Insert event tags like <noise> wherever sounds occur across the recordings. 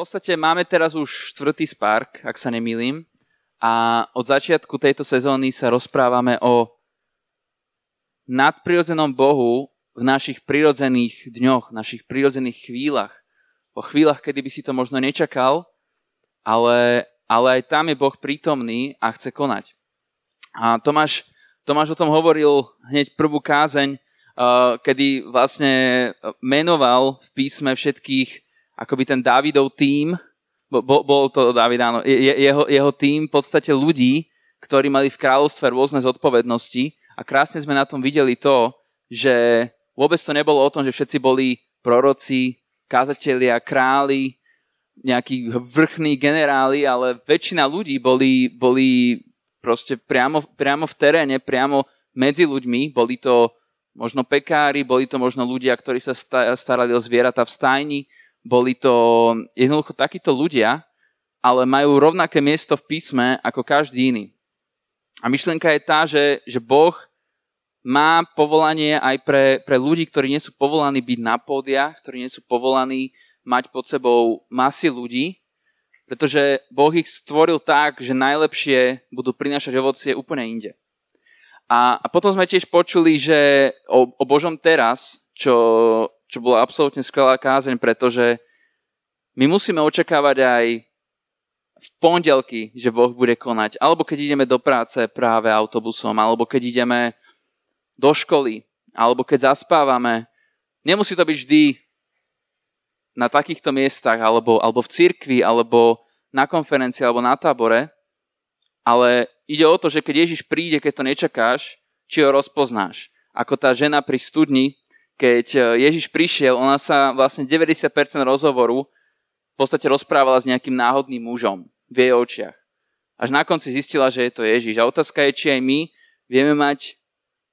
podstate máme teraz už štvrtý Spark, ak sa nemýlim. A od začiatku tejto sezóny sa rozprávame o nadprirodzenom Bohu v našich prirodzených dňoch, našich prirodzených chvíľach. Po chvíľach, kedy by si to možno nečakal, ale, ale aj tam je Boh prítomný a chce konať. A Tomáš, Tomáš o tom hovoril hneď prvú kázeň, kedy vlastne menoval v písme všetkých akoby ten Dávidov tým, bol, bol to David, áno, jeho, jeho tým v podstate ľudí, ktorí mali v kráľovstve rôzne zodpovednosti a krásne sme na tom videli to, že vôbec to nebolo o tom, že všetci boli proroci, kázatelia, králi, nejakí vrchní generáli, ale väčšina ľudí boli, boli proste priamo, priamo v teréne, priamo medzi ľuďmi. Boli to možno pekári, boli to možno ľudia, ktorí sa starali o zvieratá v stajni, boli to jednoducho takíto ľudia, ale majú rovnaké miesto v písme ako každý iný. A myšlienka je tá, že, že Boh má povolanie aj pre, pre ľudí, ktorí nie sú povolaní byť na pódiach, ktorí nie sú povolaní mať pod sebou masy ľudí, pretože Boh ich stvoril tak, že najlepšie budú prinášať ovocie úplne inde. A, a potom sme tiež počuli, že o, o Božom teraz, čo, čo bola absolútne skvelá kázeň, pretože my musíme očakávať aj v pondelky, že Boh bude konať. Alebo keď ideme do práce práve autobusom, alebo keď ideme do školy, alebo keď zaspávame. Nemusí to byť vždy na takýchto miestach, alebo, alebo v cirkvi, alebo na konferencii, alebo na tábore, ale ide o to, že keď Ježiš príde, keď to nečakáš, či ho rozpoznáš. Ako tá žena pri studni, keď e, Ježiš prišiel, ona sa vlastne 90% rozhovoru v podstate rozprávala s nejakým náhodným mužom v jej očiach. Až na konci zistila, že je to Ježiš. A otázka je, či aj my vieme mať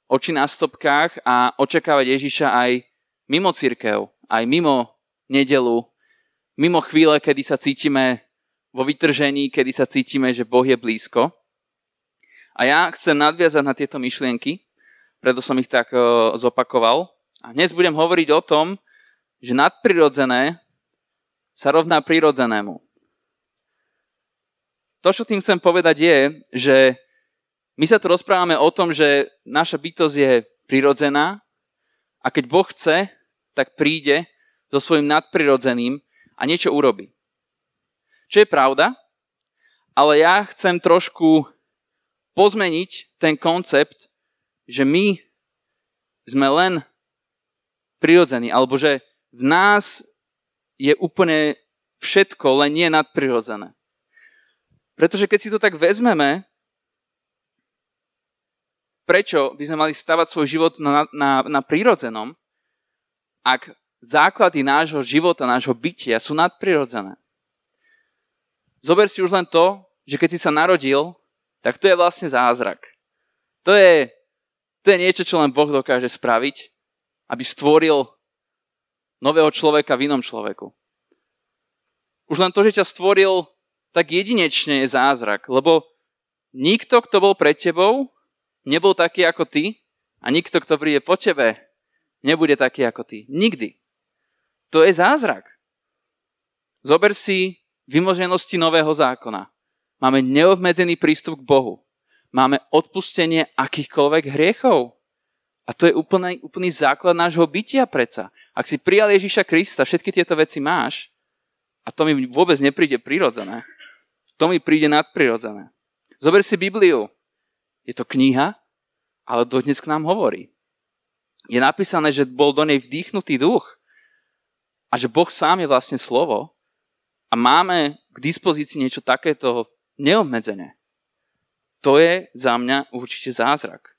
oči na stopkách a očakávať Ježiša aj mimo církev, aj mimo nedelu, mimo chvíle, kedy sa cítime vo vytržení, kedy sa cítime, že Boh je blízko. A ja chcem nadviazať na tieto myšlienky, preto som ich tak e, zopakoval. A dnes budem hovoriť o tom, že nadprirodzené sa rovná prirodzenému. To, čo tým chcem povedať, je, že my sa tu rozprávame o tom, že naša bytosť je prirodzená a keď Boh chce, tak príde so svojím nadprirodzeným a niečo urobí. Čo je pravda, ale ja chcem trošku pozmeniť ten koncept, že my sme len prirodzený, alebo že v nás je úplne všetko, len nie nadprirodzené. Pretože keď si to tak vezmeme, prečo by sme mali stavať svoj život na, na, na prírodzenom, ak základy nášho života, nášho bytia sú nadprirodzené. Zober si už len to, že keď si sa narodil, tak to je vlastne zázrak. To je, to je niečo, čo len Boh dokáže spraviť aby stvoril nového človeka v inom človeku. Už len to, že ťa stvoril, tak jedinečne je zázrak, lebo nikto, kto bol pred tebou, nebol taký ako ty a nikto, kto príde po tebe, nebude taký ako ty. Nikdy. To je zázrak. Zober si vymoženosti nového zákona. Máme neobmedzený prístup k Bohu. Máme odpustenie akýchkoľvek hriechov. A to je úplný, úplný základ nášho bytia predsa. Ak si prijal Ježiša Krista, všetky tieto veci máš, a to mi vôbec nepríde prirodzené, to mi príde nadprirodzené. Zober si Bibliu. Je to kniha, ale dodnes k nám hovorí. Je napísané, že bol do nej vdýchnutý duch a že Boh sám je vlastne slovo a máme k dispozícii niečo takéto neobmedzené. To je za mňa určite zázrak.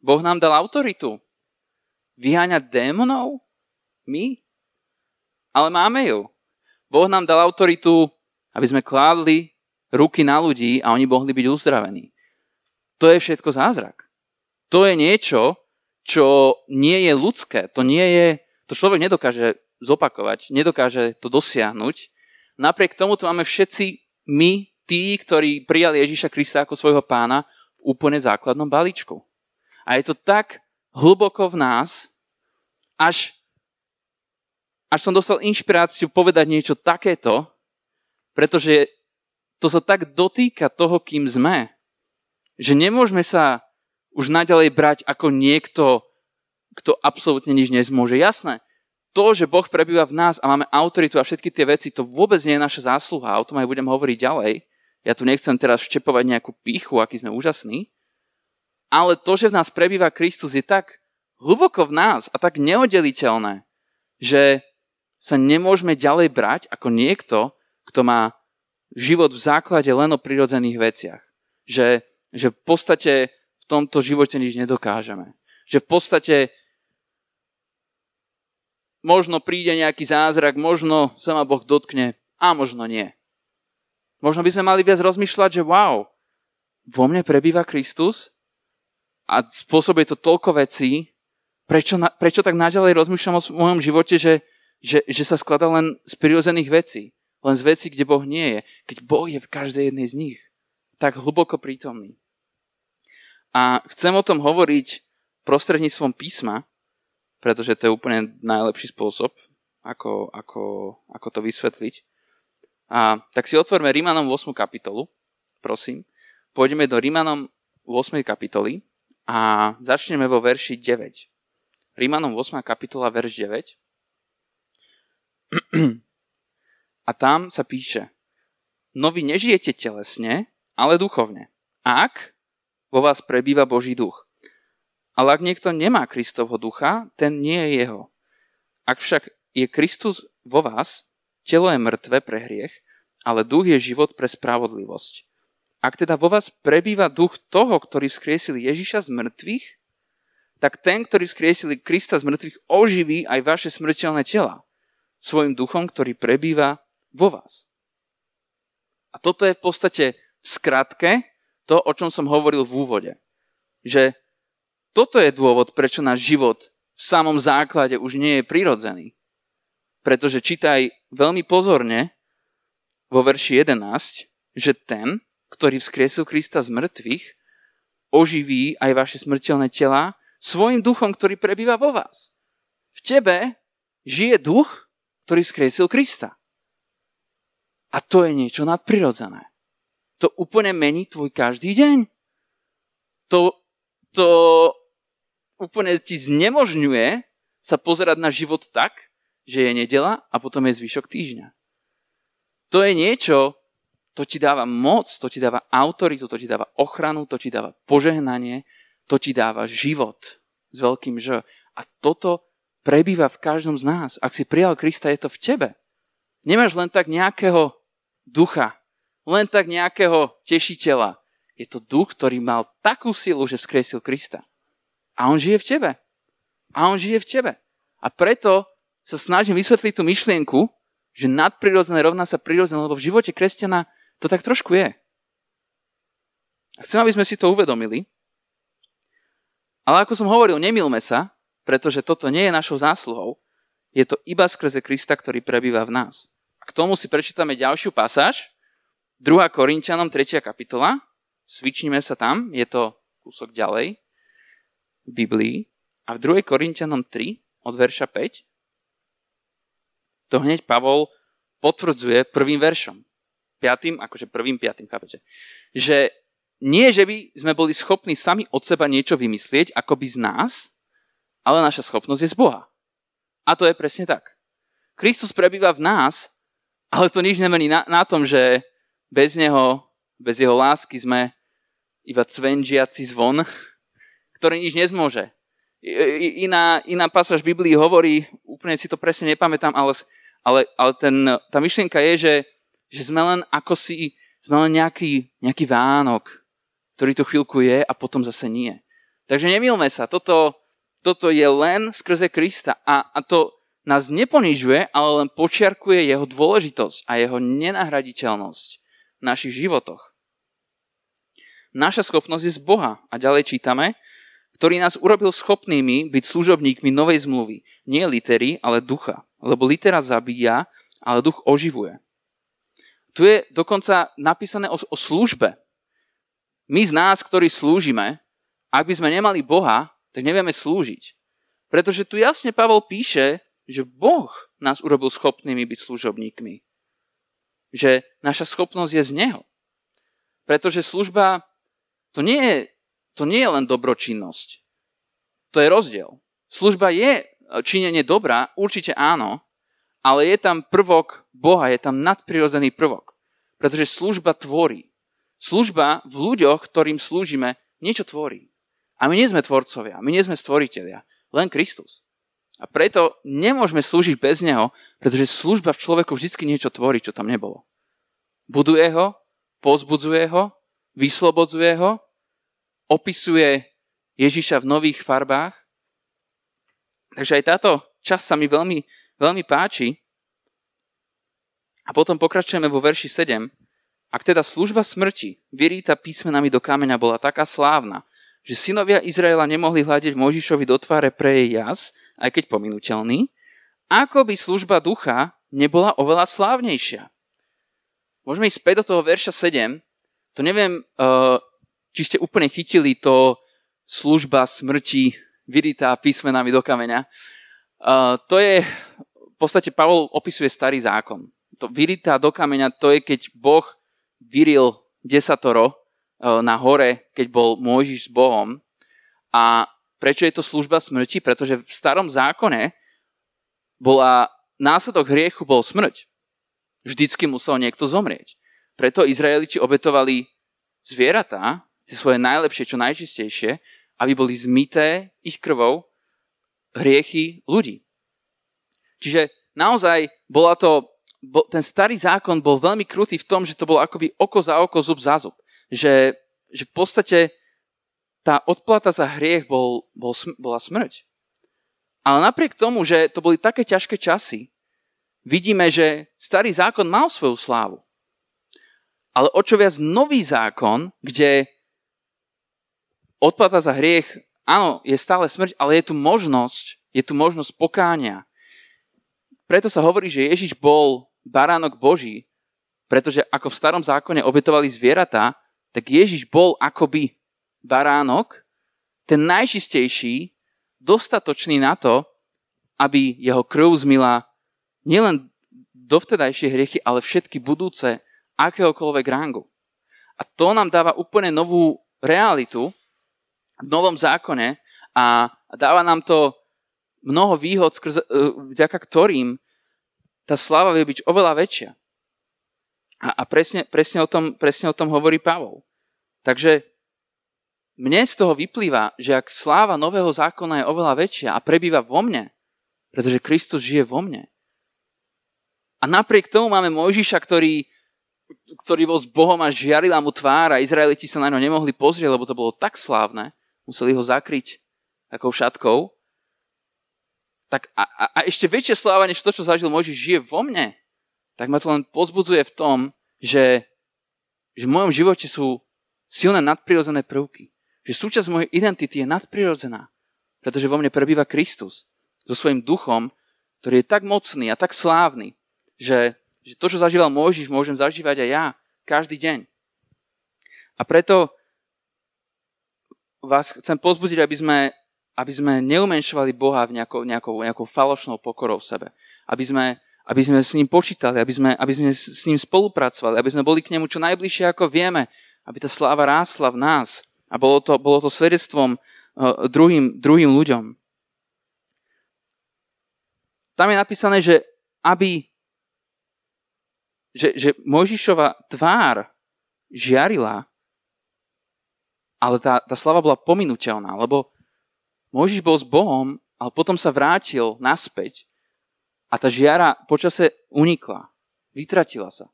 Boh nám dal autoritu. Vyháňať démonov? My? Ale máme ju. Boh nám dal autoritu, aby sme kládli ruky na ľudí a oni mohli byť uzdravení. To je všetko zázrak. To je niečo, čo nie je ľudské. To nie je, to človek nedokáže zopakovať, nedokáže to dosiahnuť. Napriek tomu to máme všetci my, tí, ktorí prijali Ježíša Krista ako svojho pána v úplne základnom balíčku. A je to tak hlboko v nás, až, až som dostal inšpiráciu povedať niečo takéto, Pretože to sa tak dotýka toho, kým sme, že nemôžeme sa už naďalej brať ako niekto, kto absolútne nič nezmôže. Jasné, to, že Boh prebýva v nás a máme autoritu a všetky tie veci, to vôbec nie je naša zásluha. O tom aj budem hovoriť ďalej. Ja tu nechcem teraz štepovať nejakú píchu, aký sme úžasní. Ale to, že v nás prebýva Kristus, je tak hlboko v nás a tak neoddeliteľné, že sa nemôžeme ďalej brať ako niekto, kto má život v základe len o prirodzených veciach. Že, že v podstate v tomto živote nič nedokážeme. Že v podstate možno príde nejaký zázrak, možno sa ma Boh dotkne a možno nie. Možno by sme mali viac rozmýšľať, že wow, vo mne prebýva Kristus a spôsobuje to toľko vecí, prečo, prečo tak naďalej rozmýšľam o svojom živote, že, že, že sa skladá len z prirodzených vecí len z veci, kde Boh nie je. Keď Boh je v každej jednej z nich. Tak hlboko prítomný. A chcem o tom hovoriť prostredníctvom písma, pretože to je úplne najlepší spôsob, ako, ako, ako to vysvetliť. A tak si otvorme Rímanom 8. kapitolu, prosím. Pôjdeme do Rímanom 8. kapitoly a začneme vo verši 9. Rímanom 8. kapitola, verš 9. <clears throat> A tam sa píše, no vy nežijete telesne, ale duchovne. Ak vo vás prebýva Boží duch. Ale ak niekto nemá Kristovho ducha, ten nie je jeho. Ak však je Kristus vo vás, telo je mŕtve pre hriech, ale duch je život pre spravodlivosť. Ak teda vo vás prebýva duch toho, ktorý vzkriesil Ježiša z mŕtvych, tak ten, ktorý vzkriesil Krista z mŕtvych, oživí aj vaše smrteľné tela svojim duchom, ktorý prebýva vo vás. A toto je v podstate v skratke to, o čom som hovoril v úvode. Že toto je dôvod, prečo náš život v samom základe už nie je prirodzený. Pretože čítaj veľmi pozorne vo verši 11, že ten, ktorý vzkriesil Krista z mŕtvych, oživí aj vaše smrteľné tela svojim duchom, ktorý prebýva vo vás. V tebe žije duch, ktorý vzkriesil Krista. A to je niečo nadprirodzené. To úplne mení tvoj každý deň. To, to úplne ti znemožňuje sa pozerať na život tak, že je nedela a potom je zvyšok týždňa. To je niečo, to ti dáva moc, to ti dáva autoritu, to ti dáva ochranu, to ti dáva požehnanie, to ti dáva život s veľkým Ž. A toto prebýva v každom z nás. Ak si prijal Krista, je to v tebe. Nemáš len tak nejakého ducha, len tak nejakého tešiteľa. Je to duch, ktorý mal takú silu, že vzkriesil Krista. A on žije v tebe. A on žije v tebe. A preto sa snažím vysvetliť tú myšlienku, že nadprirodzené rovná sa prirodzené, lebo v živote kresťana to tak trošku je. A chcem, aby sme si to uvedomili. Ale ako som hovoril, nemilme sa, pretože toto nie je našou zásluhou. Je to iba skrze Krista, ktorý prebýva v nás. K tomu si prečítame ďalšiu pasáž, 2. Korinčanom 3. kapitola, svičnime sa tam, je to kúsok ďalej v Biblii, a v 2. Korinčanom 3 od verša 5 to hneď Pavol potvrdzuje prvým veršom. Piatým, akože prvým, piatým, chápete? Že nie, že by sme boli schopní sami od seba niečo vymyslieť, ako by z nás, ale naša schopnosť je z Boha. A to je presne tak. Kristus prebýva v nás ale to nič nemení na, na tom, že bez neho, bez jeho lásky sme iba cvenžiaci zvon, ktorý nič nezmôže. Iná, iná pasáž Biblii hovorí, úplne si to presne nepamätám, ale, ale, ale ten, tá myšlienka je, že, že sme len ako si, sme len nejaký, nejaký Vánok, ktorý tu chvíľku je a potom zase nie. Takže nemilme sa, toto, toto je len skrze Krista a, a to, nás neponižuje, ale len počiarkuje jeho dôležitosť a jeho nenahraditeľnosť v našich životoch. Naša schopnosť je z Boha. A ďalej čítame, ktorý nás urobil schopnými byť služobníkmi novej zmluvy. Nie litery, ale ducha. Lebo litera zabíja, ale duch oživuje. Tu je dokonca napísané o, o službe. My z nás, ktorí slúžime, ak by sme nemali Boha, tak nevieme slúžiť. Pretože tu jasne Pavol píše, že Boh nás urobil schopnými byť služobníkmi. že naša schopnosť je z Neho. Pretože služba to nie je, to nie je len dobročinnosť. To je rozdiel. Služba je činenie dobrá, určite áno, ale je tam prvok Boha, je tam nadprirodzený prvok. Pretože služba tvorí. Služba v ľuďoch, ktorým slúžime, niečo tvorí. A my nie sme tvorcovia, my nie sme stvoriteľia, len Kristus. A preto nemôžeme slúžiť bez Neho, pretože služba v človeku vždy niečo tvorí, čo tam nebolo. Buduje ho, pozbudzuje ho, vyslobodzuje ho, opisuje Ježiša v nových farbách. Takže aj táto časť sa mi veľmi, veľmi páči. A potom pokračujeme vo verši 7. Ak teda služba smrti, vyrýta písmenami do kameňa, bola taká slávna, že synovia Izraela nemohli hľadiť Možišovi do tváre pre jej jas, aj keď pominuteľný, ako by služba ducha nebola oveľa slávnejšia. Môžeme ísť späť do toho verša 7. To neviem, eh, či ste úplne chytili to služba smrti vyritá písmenami do kameňa. Eh, to je, podstate Pavol opisuje starý zákon. To vyritá do kameňa, to je keď Boh vyril desatoro Eh, na hore, keď bol Môžiš s Bohom. A prečo je to služba smrti? Pretože v starom zákone bola, následok hriechu bol smrť. Vždycky musel niekto zomrieť. Preto Izraeliči obetovali zvieratá, tie svoje najlepšie, čo najčistejšie, aby boli zmité ich krvou hriechy ľudí. Čiže naozaj bola to, ten starý zákon bol veľmi krutý v tom, že to bolo akoby oko za oko, zub za zub že, že v podstate tá odplata za hriech bol, bol, bola smrť. Ale napriek tomu, že to boli také ťažké časy, vidíme, že starý zákon mal svoju slávu. Ale o čo viac nový zákon, kde odplata za hriech, áno, je stále smrť, ale je tu možnosť, je tu možnosť pokáňa. Preto sa hovorí, že Ježiš bol baránok Boží, pretože ako v starom zákone obetovali zvieratá, tak Ježiš bol akoby baránok, ten najčistejší, dostatočný na to, aby jeho krv zmila nielen dovtedajšie hriechy, ale všetky budúce akéhokoľvek rangu. A to nám dáva úplne novú realitu v novom zákone a dáva nám to mnoho výhod, skrze, e, vďaka ktorým tá sláva vie byť oveľa väčšia. A, a presne, presne, o tom, presne o tom hovorí Pavol. Takže mne z toho vyplýva, že ak sláva nového zákona je oveľa väčšia a prebýva vo mne, pretože Kristus žije vo mne. A napriek tomu máme Mojžiša, ktorý, ktorý bol s Bohom a žiarila mu tvár a Izraeliti sa na ňo nemohli pozrieť, lebo to bolo tak slávne. Museli ho zakryť takou šatkou. Tak a, a, a ešte väčšia sláva, než to, čo zažil Mojžiš, žije vo mne tak ma to len pozbudzuje v tom, že, že v mojom živote sú silné nadprirodzené prvky. Že súčasť mojej identity je nadprirodzená, pretože vo mne prebýva Kristus so svojím duchom, ktorý je tak mocný a tak slávny, že, že to, čo zažíval Mojžiš, môžem zažívať aj ja každý deň. A preto vás chcem pozbudiť, aby sme, aby sme neumenšovali Boha v nejakou, nejakou, nejakou falošnou pokorou v sebe. Aby sme aby sme s ním počítali, aby sme, aby sme s ním spolupracovali, aby sme boli k nemu čo najbližšie, ako vieme, aby tá sláva rástla v nás a bolo to, bolo to svedectvom uh, druhým, druhým ľuďom. Tam je napísané, že aby že, že Mojžišova tvár žiarila, ale tá, tá slava bola pominuteľná, lebo Mojžiš bol s Bohom, ale potom sa vrátil naspäť a tá žiara počase unikla. Vytratila sa.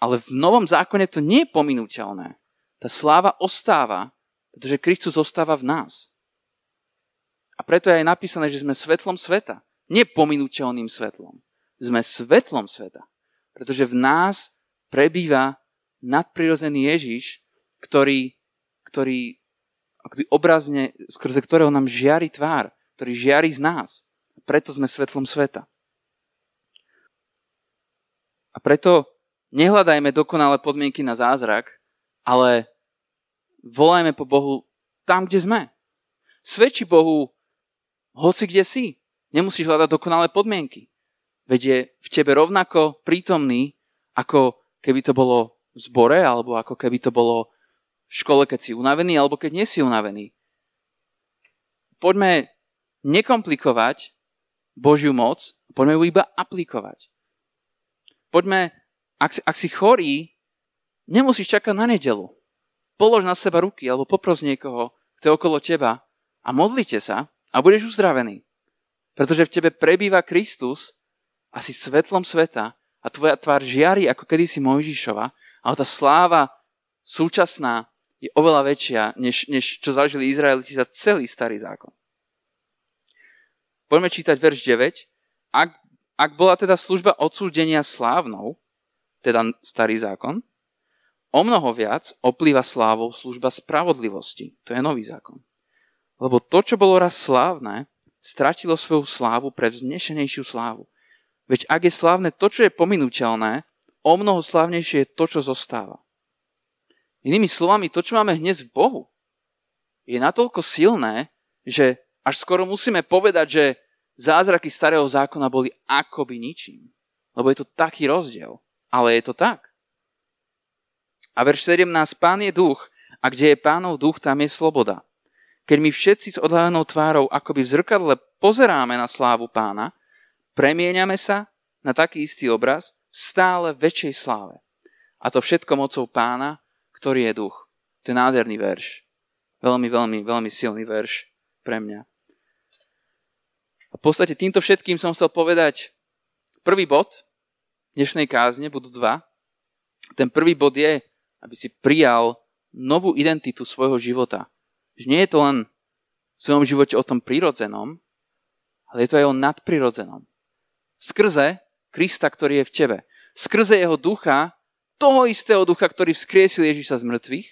Ale v novom zákone to nie je pominuteľné. Tá sláva ostáva, pretože Kristus ostáva v nás. A preto je aj napísané, že sme svetlom sveta. Nie pominuteľným svetlom. Sme svetlom sveta. Pretože v nás prebýva nadprirodzený Ježiš, ktorý, ktorý akoby obrazne, skrze ktorého nám žiari tvár, ktorý žiari z nás. Preto sme svetlom sveta. A preto nehľadajme dokonalé podmienky na zázrak, ale volajme po Bohu tam, kde sme. Svedči Bohu hoci kde si. Nemusíš hľadať dokonalé podmienky. Veď je v tebe rovnako prítomný, ako keby to bolo v zbore, alebo ako keby to bolo v škole, keď si unavený, alebo keď nie si unavený. Poďme nekomplikovať Božiu moc, poďme ju iba aplikovať. Poďme, ak si, ak si chorý, nemusíš čakať na nedelu. Polož na seba ruky alebo popros niekoho, kto je okolo teba a modlite sa a budeš uzdravený. Pretože v tebe prebýva Kristus a si svetlom sveta a tvoja tvár žiari ako kedysi Mojžišova, ale tá sláva súčasná je oveľa väčšia, než, než čo zažili Izraeliti za celý starý zákon. Poďme čítať verš 9. Ak, ak bola teda služba odsúdenia slávnou, teda starý zákon, o mnoho viac oplýva slávou služba spravodlivosti. To je nový zákon. Lebo to, čo bolo raz slávne, stratilo svoju slávu pre vznešenejšiu slávu. Veď ak je slávne to, čo je pominuteľné, o mnoho slávnejšie je to, čo zostáva. Inými slovami, to, čo máme hneď v Bohu, je natoľko silné, že až skoro musíme povedať, že zázraky starého zákona boli akoby ničím. Lebo je to taký rozdiel. Ale je to tak. A verš 17. Pán je duch a kde je pánov duch, tam je sloboda. Keď my všetci s odhalenou tvárou akoby v zrkadle pozeráme na slávu pána, premieňame sa na taký istý obraz v stále väčšej sláve. A to všetko mocou pána, ktorý je duch. To je nádherný verš. Veľmi, veľmi, veľmi silný verš pre mňa. A v podstate týmto všetkým som chcel povedať prvý bod dnešnej kázne, budú dva. Ten prvý bod je, aby si prijal novú identitu svojho života. Že nie je to len v svojom živote o tom prírodzenom, ale je to aj o nadprirodzenom. Skrze Krista, ktorý je v tebe. Skrze jeho ducha toho istého ducha, ktorý vzkriesil Ježiša z mŕtvych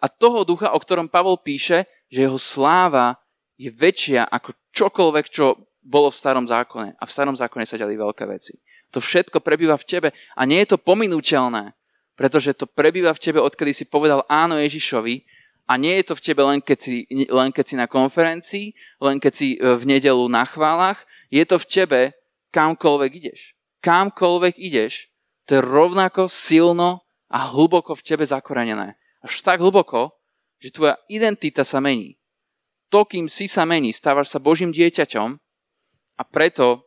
a toho ducha, o ktorom Pavol píše, že jeho sláva je väčšia ako čokoľvek, čo bolo v starom zákone. A v starom zákone sa ďali veľké veci. To všetko prebýva v tebe a nie je to pominúteľné, pretože to prebýva v tebe, odkedy si povedal áno Ježišovi a nie je to v tebe len keď si, len keď si na konferencii, len keď si e, v nedelu na chválach, je to v tebe kamkoľvek ideš. Kamkoľvek ideš, to je rovnako silno a hlboko v tebe zakorenené. Až tak hlboko, že tvoja identita sa mení. To, kým si sa mení, stávaš sa Božím dieťaťom a preto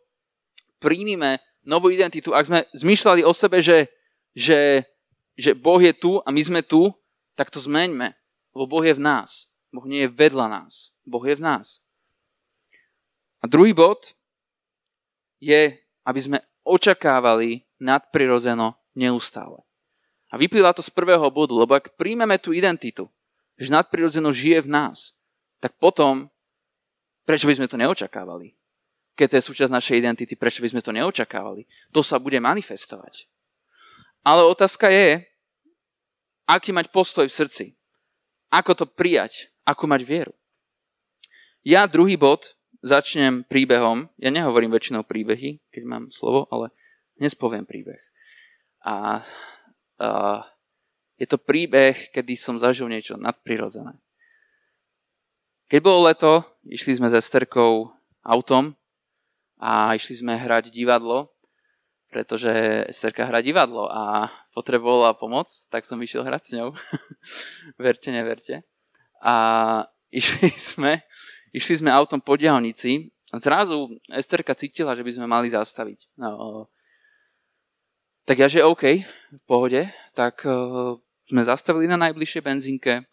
príjmime novú identitu. Ak sme zmyšľali o sebe, že, že, že Boh je tu a my sme tu, tak to zmeňme. Lebo Boh je v nás. Boh nie je vedľa nás. Boh je v nás. A druhý bod je, aby sme očakávali nadprirodzeno neustále. A vyplýva to z prvého bodu, lebo ak príjmeme tú identitu, že nadprirodzeno žije v nás, tak potom, prečo by sme to neočakávali? Keď to je súčasť našej identity, prečo by sme to neočakávali? To sa bude manifestovať. Ale otázka je, aký mať postoj v srdci. Ako to prijať? Ako mať vieru? Ja druhý bod začnem príbehom. Ja nehovorím väčšinou príbehy, keď mám slovo, ale dnes poviem príbeh. A, a je to príbeh, kedy som zažil niečo nadprirodzené. Keď bolo leto, išli sme s Esterkou autom a išli sme hrať divadlo, pretože Esterka hrá divadlo a potrebovala pomoc, tak som išiel hrať s ňou. <laughs> verte, neverte. A <laughs> išli sme, išli sme autom po diálnici a zrazu Esterka cítila, že by sme mali zastaviť. No, tak ja, že OK, v pohode, tak uh, sme zastavili na najbližšej benzínke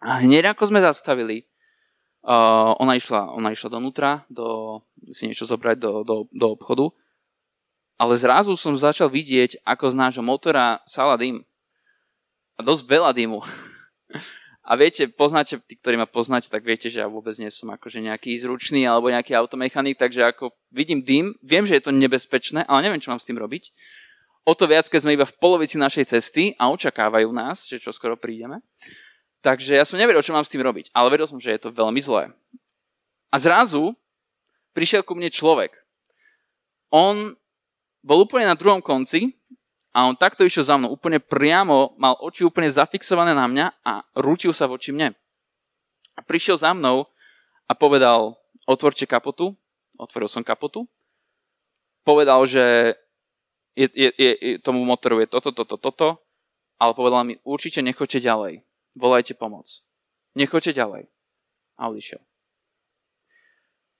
a hneď ako sme zastavili, uh, ona, išla, ona išla donútra, do, si niečo zobrať do, do, do obchodu, ale zrazu som začal vidieť, ako z nášho motora sala dym. A dosť veľa dymu. <laughs> A viete, poznáte, tí, ktorí ma poznáte, tak viete, že ja vôbec nie som akože nejaký zručný alebo nejaký automechanik, takže ako vidím dym, viem, že je to nebezpečné, ale neviem, čo mám s tým robiť. O to viac, keď sme iba v polovici našej cesty a očakávajú nás, že čo skoro prídeme. Takže ja som nevedel, čo mám s tým robiť, ale vedel som, že je to veľmi zlé. A zrazu prišiel ku mne človek. On bol úplne na druhom konci a on takto išiel za mnou, úplne priamo, mal oči úplne zafixované na mňa a rúčil sa voči mne. A prišiel za mnou a povedal, otvorte kapotu. Otvoril som kapotu. Povedal, že je, je, je, tomu motoru je toto, toto, toto, ale povedal mi, určite nechoďte ďalej. Volajte pomoc. Nechoďte ďalej. A odišiel.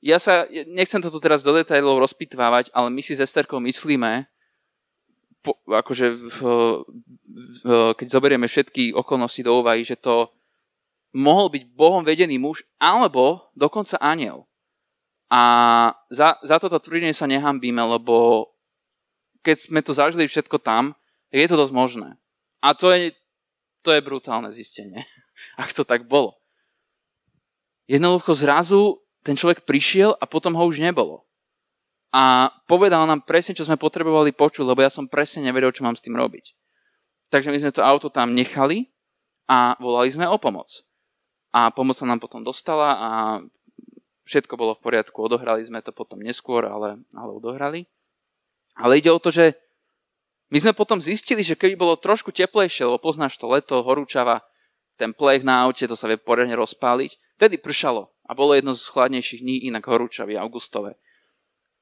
Ja sa, nechcem to tu teraz do detailov rozpitvávať, ale my si s Esterkou myslíme, po, akože v, v, keď zoberieme všetky okolnosti do úvahy, že to mohol byť Bohom vedený muž alebo dokonca aniel. A za, za toto tvrdenie sa nehambíme, lebo keď sme to zažili všetko tam, je to dosť možné. A to je, to je brutálne zistenie, <laughs> ak to tak bolo. Jednoducho zrazu ten človek prišiel a potom ho už nebolo a povedal nám presne, čo sme potrebovali počuť, lebo ja som presne nevedel, čo mám s tým robiť. Takže my sme to auto tam nechali a volali sme o pomoc. A pomoc sa nám potom dostala a všetko bolo v poriadku, odohrali sme to potom neskôr, ale, ale odohrali. Ale ide o to, že my sme potom zistili, že keby bolo trošku teplejšie, lebo poznáš to leto, horúčava, ten plech na aute, to sa vie poriadne rozpáliť, vtedy pršalo a bolo jedno z chladnejších dní, inak horúčavy, augustové.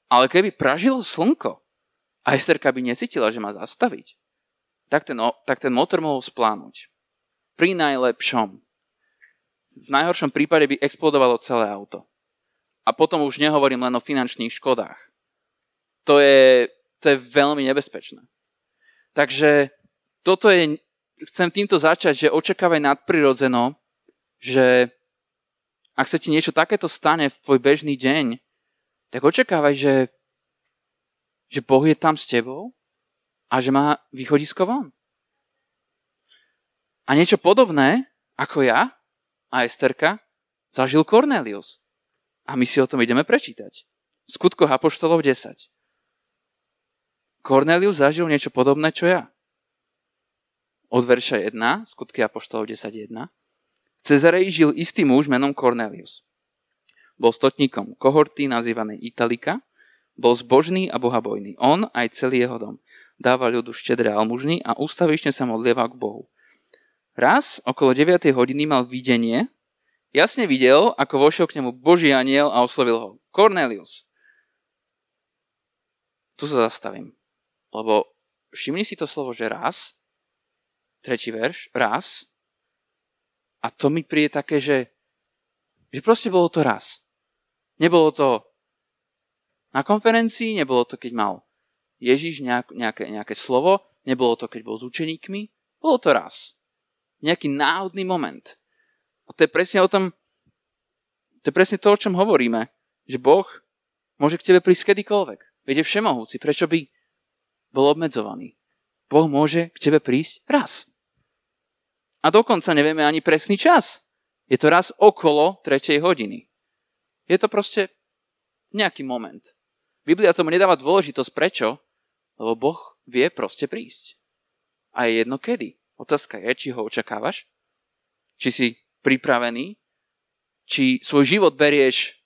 Ale keby pražilo slnko a Esterka by necítila, že má zastaviť, tak ten, tak ten motor mohol splánuť. Pri najlepšom. V najhoršom prípade by explodovalo celé auto. A potom už nehovorím len o finančných škodách. To je, to je veľmi nebezpečné. Takže toto je, chcem týmto začať, že očakávaj nadprirodzeno, že ak sa ti niečo takéto stane v tvoj bežný deň, tak očakávaj, že, že Boh je tam s tebou a že má východisko von. A niečo podobné, ako ja a Esterka, zažil Cornelius. A my si o tom ideme prečítať. V skutkoch Apoštolov 10. Cornelius zažil niečo podobné, čo ja. Od verša 1, skutky Apoštolov 10.1. V Cezareji žil istý muž menom Cornelius. Bol stotníkom kohorty nazývanej Italika, bol zbožný a bohabojný. On aj celý jeho dom. Dával ľudu štedré almužny a ústavične sa modlieval k Bohu. Raz okolo 9. hodiny mal videnie, jasne videl, ako vošiel k nemu Boží aniel a oslovil ho. Cornelius. Tu sa zastavím, lebo všimni si to slovo, že raz, tretí verš, raz, a to mi príde také, že, že proste bolo to raz. Nebolo to na konferencii, nebolo to, keď mal Ježiš nejak, nejaké, nejaké slovo, nebolo to, keď bol s učeníkmi, bolo to raz. Nejaký náhodný moment. A to je presne o tom, to je presne to, o čom hovoríme, že Boh môže k tebe prísť kedykoľvek. Viete všemohúci, prečo by bol obmedzovaný? Boh môže k tebe prísť raz. A dokonca nevieme ani presný čas. Je to raz okolo tretej hodiny. Je to proste nejaký moment. Biblia tomu nedáva dôležitosť. Prečo? Lebo Boh vie proste prísť. A je jedno kedy. Otázka je, či ho očakávaš, či si pripravený, či svoj život berieš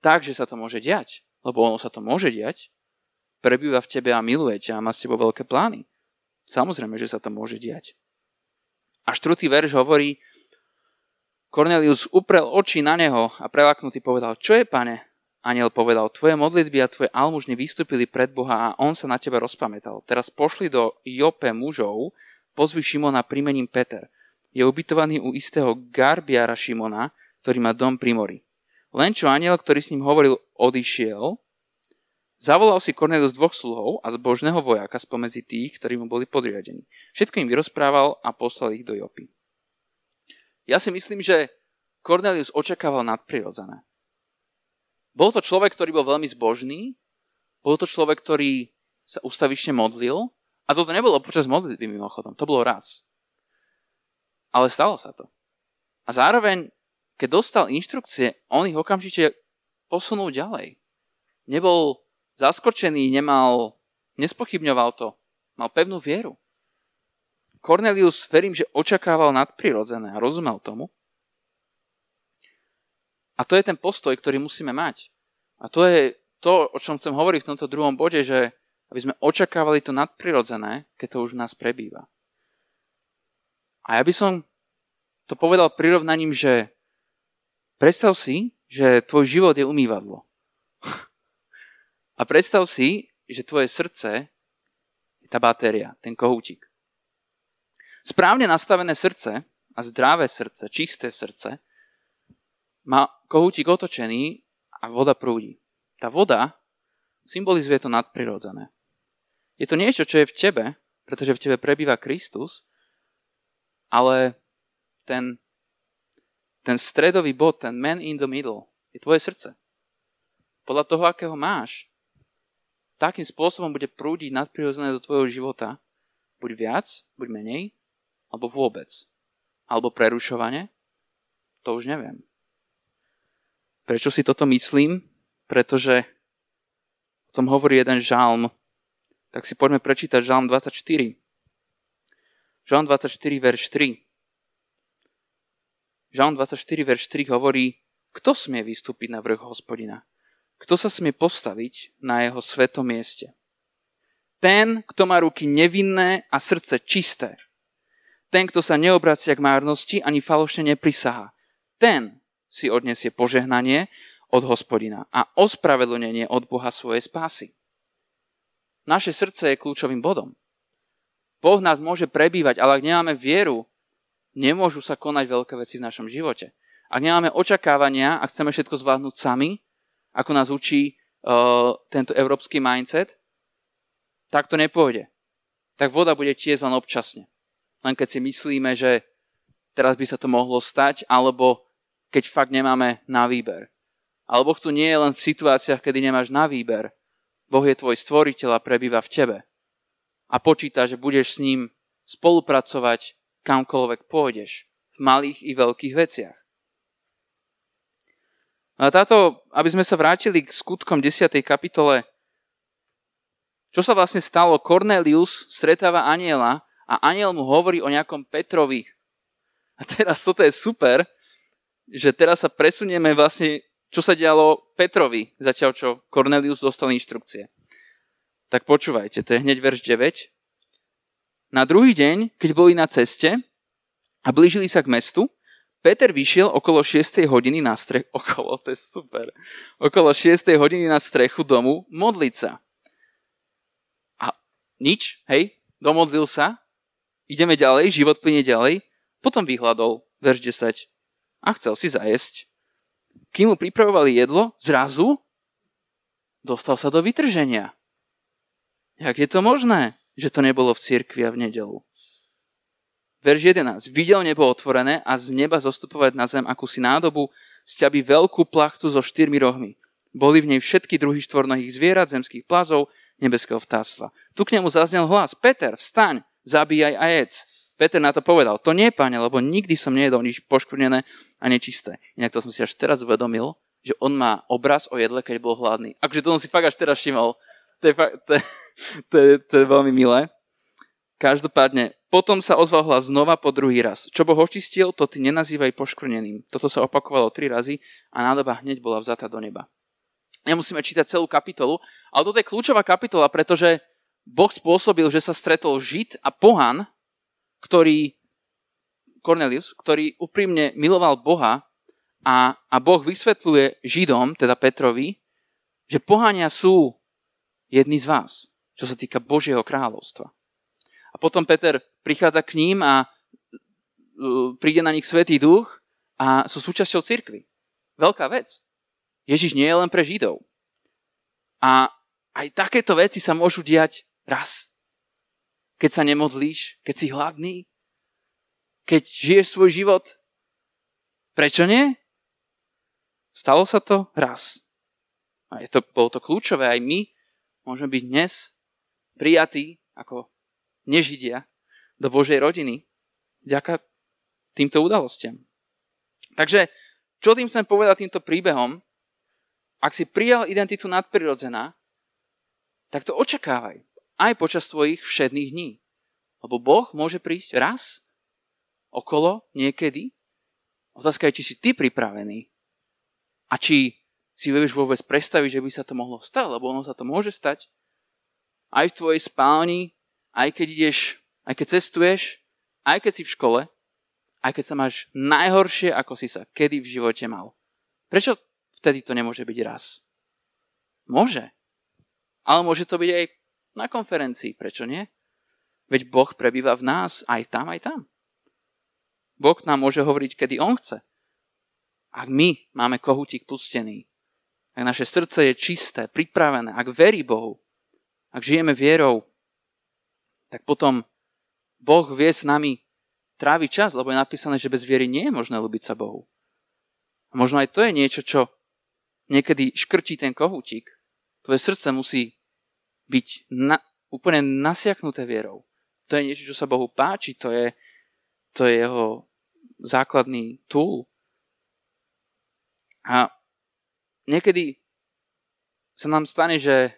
tak, že sa to môže diať. Lebo ono sa to môže diať. Prebýva v tebe a miluje ťa a má s tebou veľké plány. Samozrejme, že sa to môže diať. A štvrtý verš hovorí, Cornelius uprel oči na neho a prelaknutý povedal, čo je, pane? Aniel povedal, tvoje modlitby a tvoje almužny vystúpili pred Boha a on sa na teba rozpamätal. Teraz pošli do Jope mužov, pozvi Šimona primením Peter. Je ubytovaný u istého garbiara Šimona, ktorý má dom pri mori. Len čo aniel, ktorý s ním hovoril, odišiel, zavolal si Cornelius dvoch sluhov a zbožného vojaka spomedzi tých, ktorí mu boli podriadení. Všetko im vyrozprával a poslal ich do Jopy. Ja si myslím, že Cornelius očakával nadprirodzené. Bol to človek, ktorý bol veľmi zbožný, bol to človek, ktorý sa ustavične modlil a toto nebolo počas modlitby mimochodom, to bolo raz. Ale stalo sa to. A zároveň, keď dostal inštrukcie, on ich okamžite posunul ďalej. Nebol zaskočený, nemal, nespochybňoval to, mal pevnú vieru. Cornelius, verím, že očakával nadprirodzené a rozumel tomu. A to je ten postoj, ktorý musíme mať. A to je to, o čom chcem hovoriť v tomto druhom bode, že aby sme očakávali to nadprirodzené, keď to už v nás prebýva. A ja by som to povedal prirovnaním, že predstav si, že tvoj život je umývadlo. <laughs> A predstav si, že tvoje srdce tá batéria, ten kohútik. Správne nastavené srdce a zdravé srdce, čisté srdce, má kohútik otočený a voda prúdi. Tá voda symbolizuje to nadprirodzené. Je to niečo, čo je v tebe, pretože v tebe prebýva Kristus, ale ten, ten stredový bod, ten man in the middle, je tvoje srdce. Podľa toho, akého máš, takým spôsobom bude prúdiť nadprirodzené do tvojho života. Buď viac, buď menej, alebo vôbec. Alebo prerušovanie, to už neviem. Prečo si toto myslím? Pretože o tom hovorí jeden žalm. Tak si poďme prečítať žalm 24. Žalm 24, verš 3. Žalm 24, verš 3 hovorí, kto smie vystúpiť na vrch hospodina? Kto sa smie postaviť na jeho svetom mieste? Ten, kto má ruky nevinné a srdce čisté. Ten, kto sa neobracia k márnosti ani falošne neprisaha. Ten si odnesie požehnanie od hospodina a ospravedlnenie od Boha svojej spásy. Naše srdce je kľúčovým bodom. Boh nás môže prebývať, ale ak nemáme vieru, nemôžu sa konať veľké veci v našom živote. Ak nemáme očakávania a chceme všetko zvládnuť sami, ako nás učí uh, tento európsky mindset, tak to nepôjde. Tak voda bude tiež len občasne. Len keď si myslíme, že teraz by sa to mohlo stať, alebo keď fakt nemáme na výber. Alebo tu nie je len v situáciách, kedy nemáš na výber. Boh je tvoj stvoriteľ a prebýva v tebe. A počíta, že budeš s ním spolupracovať kamkoľvek pôjdeš. V malých i veľkých veciach. A táto, aby sme sa vrátili k skutkom 10. kapitole, čo sa vlastne stalo? Cornelius stretáva aniela a aniel mu hovorí o nejakom Petrovi. A teraz toto je super, že teraz sa presunieme vlastne, čo sa dialo Petrovi, zatiaľ čo Cornelius dostal inštrukcie. Tak počúvajte, to je hneď verš 9. Na druhý deň, keď boli na ceste a blížili sa k mestu, Peter vyšiel okolo 6. hodiny na strechu, <laughs> okolo, to je super, okolo 6. hodiny na strechu domu modliť sa. A nič, hej, domodlil sa, ideme ďalej, život plyne ďalej, potom vyhľadol, verš 10, a chcel si zajesť. Kým mu pripravovali jedlo, zrazu dostal sa do vytrženia. Jak je to možné, že to nebolo v cirkvi a v nedelu? Verš 11. Videl nebo otvorené a z neba zostupovať na zem akúsi nádobu, sťaby veľkú plachtu so štyrmi rohmi. Boli v nej všetky druhy štvornohých zvierat, zemských plazov, nebeského vtáctva. Tu k nemu zaznel hlas. Peter, vstaň, zabíjaj a jedz. Peter na to povedal, to nie, pane, lebo nikdy som nejedol nič poškvrnené a nečisté. Inak to som si až teraz uvedomil, že on má obraz o jedle, keď bol hladný. Akže to som si fakt až teraz všimol. To je, fakt, <laughs> to to je, to je veľmi milé. Každopádne, potom sa ozval hlas znova po druhý raz. Čo Boh očistil, to ty nenazývaj poškvrneným. Toto sa opakovalo tri razy a nádoba hneď bola vzata do neba. Nemusíme čítať celú kapitolu, ale toto je kľúčová kapitola, pretože Boh spôsobil, že sa stretol Žid a pohan, ktorý, Cornelius, ktorý úprimne miloval Boha a, a Boh vysvetľuje Židom, teda Petrovi, že pohania sú jedni z vás, čo sa týka Božieho kráľovstva. A potom Peter prichádza k ním a príde na nich Svetý duch a sú súčasťou cirkvy. Veľká vec. Ježiš nie je len pre Židov. A aj takéto veci sa môžu diať raz. Keď sa nemodlíš, keď si hladný, keď žiješ svoj život. Prečo nie? Stalo sa to raz. A je to, bolo to kľúčové. Aj my môžeme byť dnes prijatí ako nežidia do Božej rodiny vďaka týmto udalostiam. Takže, čo tým chcem povedať týmto príbehom? Ak si prijal identitu nadprirodzená, tak to očakávaj aj počas tvojich všedných dní. Lebo Boh môže prísť raz, okolo, niekedy. Otázka je, či si ty pripravený a či si vieš vôbec predstaviť, že by sa to mohlo stať, lebo ono sa to môže stať aj v tvojej spálni, aj keď ideš, aj keď cestuješ, aj keď si v škole, aj keď sa máš najhoršie, ako si sa kedy v živote mal. Prečo vtedy to nemôže byť raz? Môže. Ale môže to byť aj na konferencii, prečo nie? Veď Boh prebýva v nás aj tam, aj tam. Boh nám môže hovoriť, kedy On chce. Ak my máme kohutík pustený, ak naše srdce je čisté, pripravené, ak verí Bohu, ak žijeme vierou, tak potom Boh vie s nami tráviť čas, lebo je napísané, že bez viery nie je možné ľúbiť sa Bohu. A možno aj to je niečo, čo niekedy škrčí ten kohútik. Tvoje srdce musí byť na, úplne nasiaknuté vierou. To je niečo, čo sa Bohu páči, to je, to je jeho základný túl. A niekedy sa nám stane, že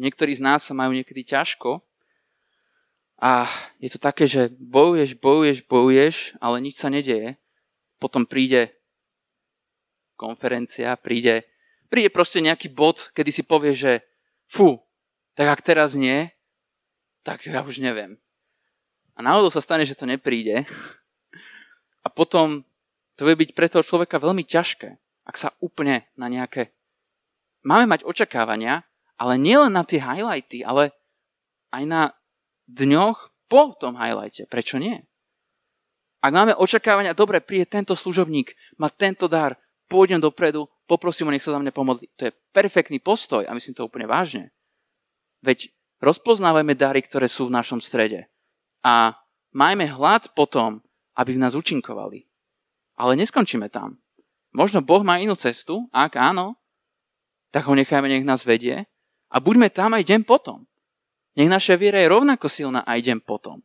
niektorí z nás sa majú niekedy ťažko a je to také, že bojuješ, bojuješ, bojuješ, ale nič sa nedeje. Potom príde konferencia, príde, príde proste nejaký bod, kedy si povie, že fú, tak ak teraz nie, tak ja už neviem. A náhodou sa stane, že to nepríde. A potom to vie byť pre toho človeka veľmi ťažké ak sa úplne na nejaké... Máme mať očakávania, ale nielen na tie highlighty, ale aj na dňoch po tom highlighte. Prečo nie? Ak máme očakávania, dobre, príde tento služobník, má tento dar, pôjdem dopredu, poprosím ho, nech sa za mňa pomodli. To je perfektný postoj a myslím to úplne vážne. Veď rozpoznávajme dary, ktoré sú v našom strede. A majme hlad potom, aby v nás účinkovali. Ale neskončíme tam. Možno Boh má inú cestu, ak áno, tak ho nechajme, nech nás vedie a buďme tam aj deň potom. Nech naša viera je rovnako silná aj deň potom.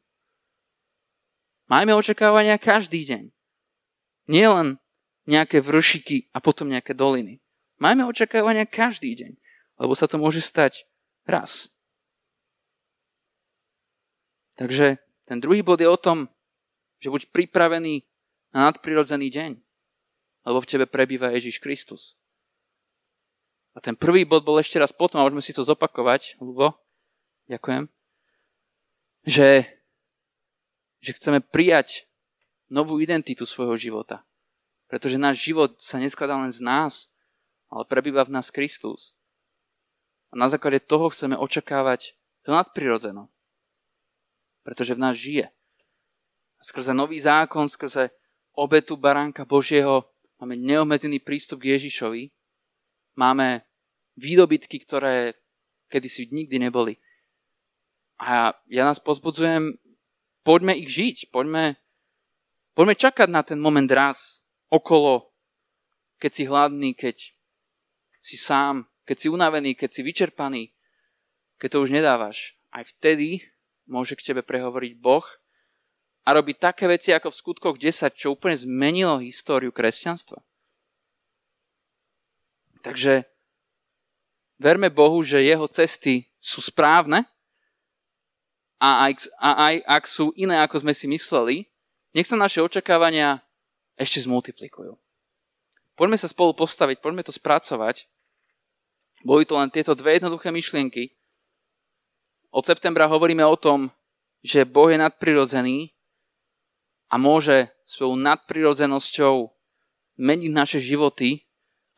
Majme očakávania každý deň. Nie nejaké vršiky a potom nejaké doliny. Majme očakávania každý deň, lebo sa to môže stať raz. Takže ten druhý bod je o tom, že buď pripravený na nadprirodzený deň lebo v tebe prebýva Ježiš Kristus. A ten prvý bod bol ešte raz potom, a môžeme si to zopakovať, Lubo, ďakujem, že, že chceme prijať novú identitu svojho života. Pretože náš život sa neskladá len z nás, ale prebýva v nás Kristus. A na základe toho chceme očakávať to nadprirodzeno. Pretože v nás žije. A skrze nový zákon, skrze obetu baránka Božieho Máme neobmedzený prístup k Ježišovi. Máme výdobytky, ktoré kedysi nikdy neboli. A ja nás pozbudzujem, poďme ich žiť, poďme, poďme čakať na ten moment raz okolo, keď si hladný, keď si sám, keď si unavený, keď si vyčerpaný, keď to už nedávaš. Aj vtedy môže k tebe prehovoriť Boh a robiť také veci ako v skutkoch 10, čo úplne zmenilo históriu kresťanstva. Takže verme Bohu, že jeho cesty sú správne a aj, a aj ak sú iné, ako sme si mysleli, nech sa naše očakávania ešte zmultiplikujú. Poďme sa spolu postaviť, poďme to spracovať. Boli to len tieto dve jednoduché myšlienky. Od septembra hovoríme o tom, že Boh je nadprirodzený a môže svojou nadprirodzenosťou meniť naše životy,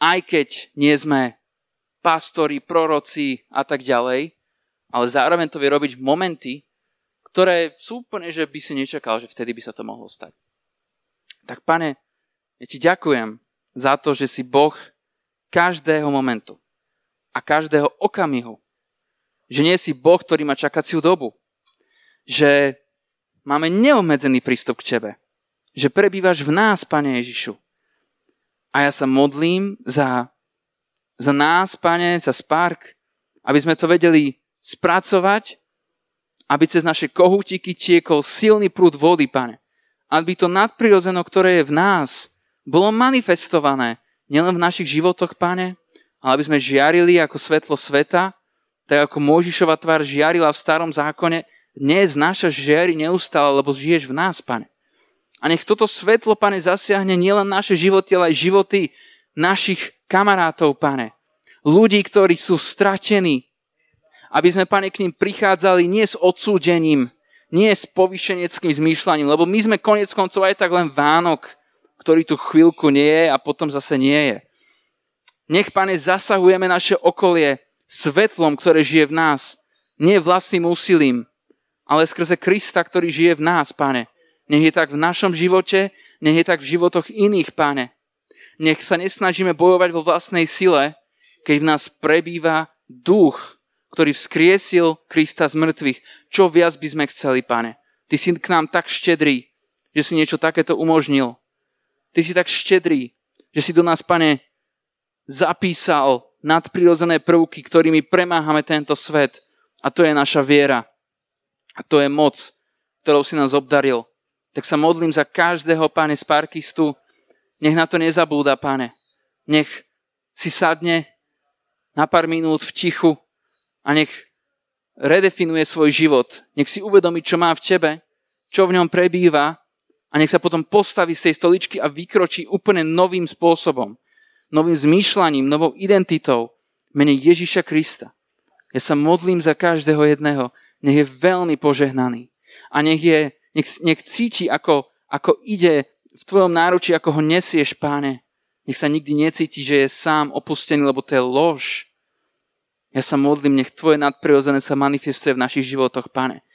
aj keď nie sme pastori, proroci a tak ďalej, ale zároveň to vie robiť v momenty, ktoré sú úplne, že by si nečakal, že vtedy by sa to mohlo stať. Tak pane, ja ti ďakujem za to, že si Boh každého momentu a každého okamihu. Že nie si Boh, ktorý má čakaciu dobu. Že máme neobmedzený prístup k Tebe. Že prebývaš v nás, Pane Ježišu. A ja sa modlím za, za nás, Pane, za Spark, aby sme to vedeli spracovať, aby cez naše kohútiky tiekol silný prúd vody, Pane. Aby to nadprirodzeno, ktoré je v nás, bolo manifestované nielen v našich životoch, Pane, ale aby sme žiarili ako svetlo sveta, tak ako Mojžišova tvár žiarila v starom zákone, dnes naša žiari neustále, lebo žiješ v nás, pane. A nech toto svetlo, pane, zasiahne nielen naše životy, ale aj životy našich kamarátov, pane. Ľudí, ktorí sú stratení. Aby sme, pane, k ním prichádzali nie s odsúdením, nie s povyšeneckým zmýšľaním, lebo my sme konec koncov aj tak len Vánok, ktorý tu chvíľku nie je a potom zase nie je. Nech, pane, zasahujeme naše okolie svetlom, ktoré žije v nás, nie vlastným úsilím, ale skrze Krista, ktorý žije v nás, pane. Nech je tak v našom živote, nech je tak v životoch iných, pane. Nech sa nesnažíme bojovať vo vlastnej sile, keď v nás prebýva duch, ktorý vzkriesil Krista z mŕtvych. Čo viac by sme chceli, pane? Ty si k nám tak štedrý, že si niečo takéto umožnil. Ty si tak štedrý, že si do nás, pane, zapísal nadprirodzené prvky, ktorými premáhame tento svet. A to je naša viera. A to je moc, ktorou si nás obdaril. Tak sa modlím za každého, páne, z parkistu. Nech na to nezabúda, páne. Nech si sadne na pár minút v tichu a nech redefinuje svoj život. Nech si uvedomí, čo má v tebe, čo v ňom prebýva a nech sa potom postaví z tej stoličky a vykročí úplne novým spôsobom, novým zmýšľaním, novou identitou mene Ježiša Krista. Ja sa modlím za každého jedného, nech je veľmi požehnaný a nech, je, nech, nech cíti, ako, ako ide v tvojom náručí, ako ho nesieš, páne. Nech sa nikdy necíti, že je sám opustený, lebo to je lož. Ja sa modlím, nech tvoje nadprirodzené sa manifestuje v našich životoch, pane.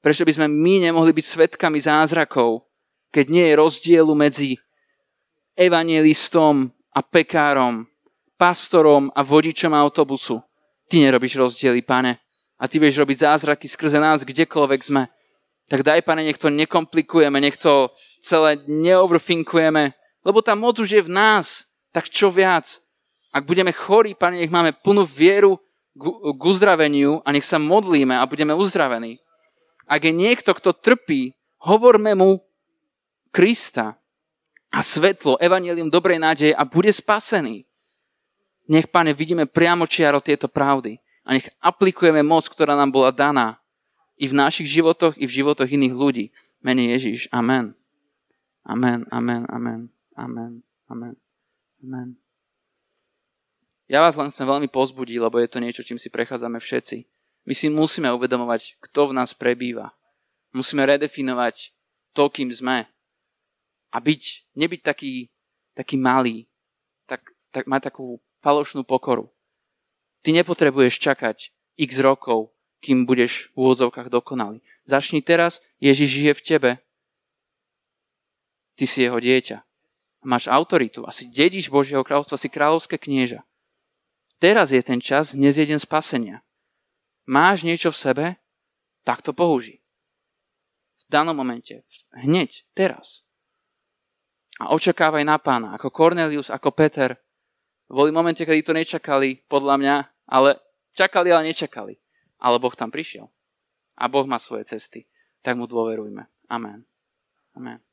Prečo by sme my nemohli byť svetkami zázrakov, keď nie je rozdielu medzi evangelistom a pekárom, pastorom a vodičom autobusu. Ty nerobíš rozdiely, pane. A ty vieš robiť zázraky skrze nás, kdekoľvek sme. Tak daj, pane, nech to nekomplikujeme, nech to celé neoverfinkujeme, lebo tá moc už je v nás. Tak čo viac? Ak budeme chorí, pane, nech máme plnú vieru k uzdraveniu a nech sa modlíme a budeme uzdravení. Ak je niekto, kto trpí, hovorme mu Krista a svetlo, evanelium dobrej nádeje a bude spasený. Nech, pane, vidíme priamo čiaro tieto pravdy a nech aplikujeme moc, ktorá nám bola daná i v našich životoch, i v životoch iných ľudí. Mene Ježíš. Amen. Amen, amen, amen, amen, amen, amen. Ja vás len chcem veľmi pozbudiť, lebo je to niečo, čím si prechádzame všetci. My si musíme uvedomovať, kto v nás prebýva. Musíme redefinovať to, kým sme a byť, nebyť taký, taký malý, tak, tak mať takú falošnú pokoru. Ty nepotrebuješ čakať x rokov, kým budeš v úvodzovkách dokonalý. Začni teraz, Ježiš žije v tebe. Ty si jeho dieťa. Máš autoritu a si dedič Božieho kráľovstva, si kráľovské knieža. Teraz je ten čas, dnes je deň spasenia. Máš niečo v sebe, tak to použij. V danom momente. Hneď, teraz a očakávaj na pána, ako Cornelius, ako Peter. Boli momente, kedy to nečakali, podľa mňa, ale čakali, ale nečakali. Ale Boh tam prišiel. A Boh má svoje cesty. Tak mu dôverujme. Amen. Amen.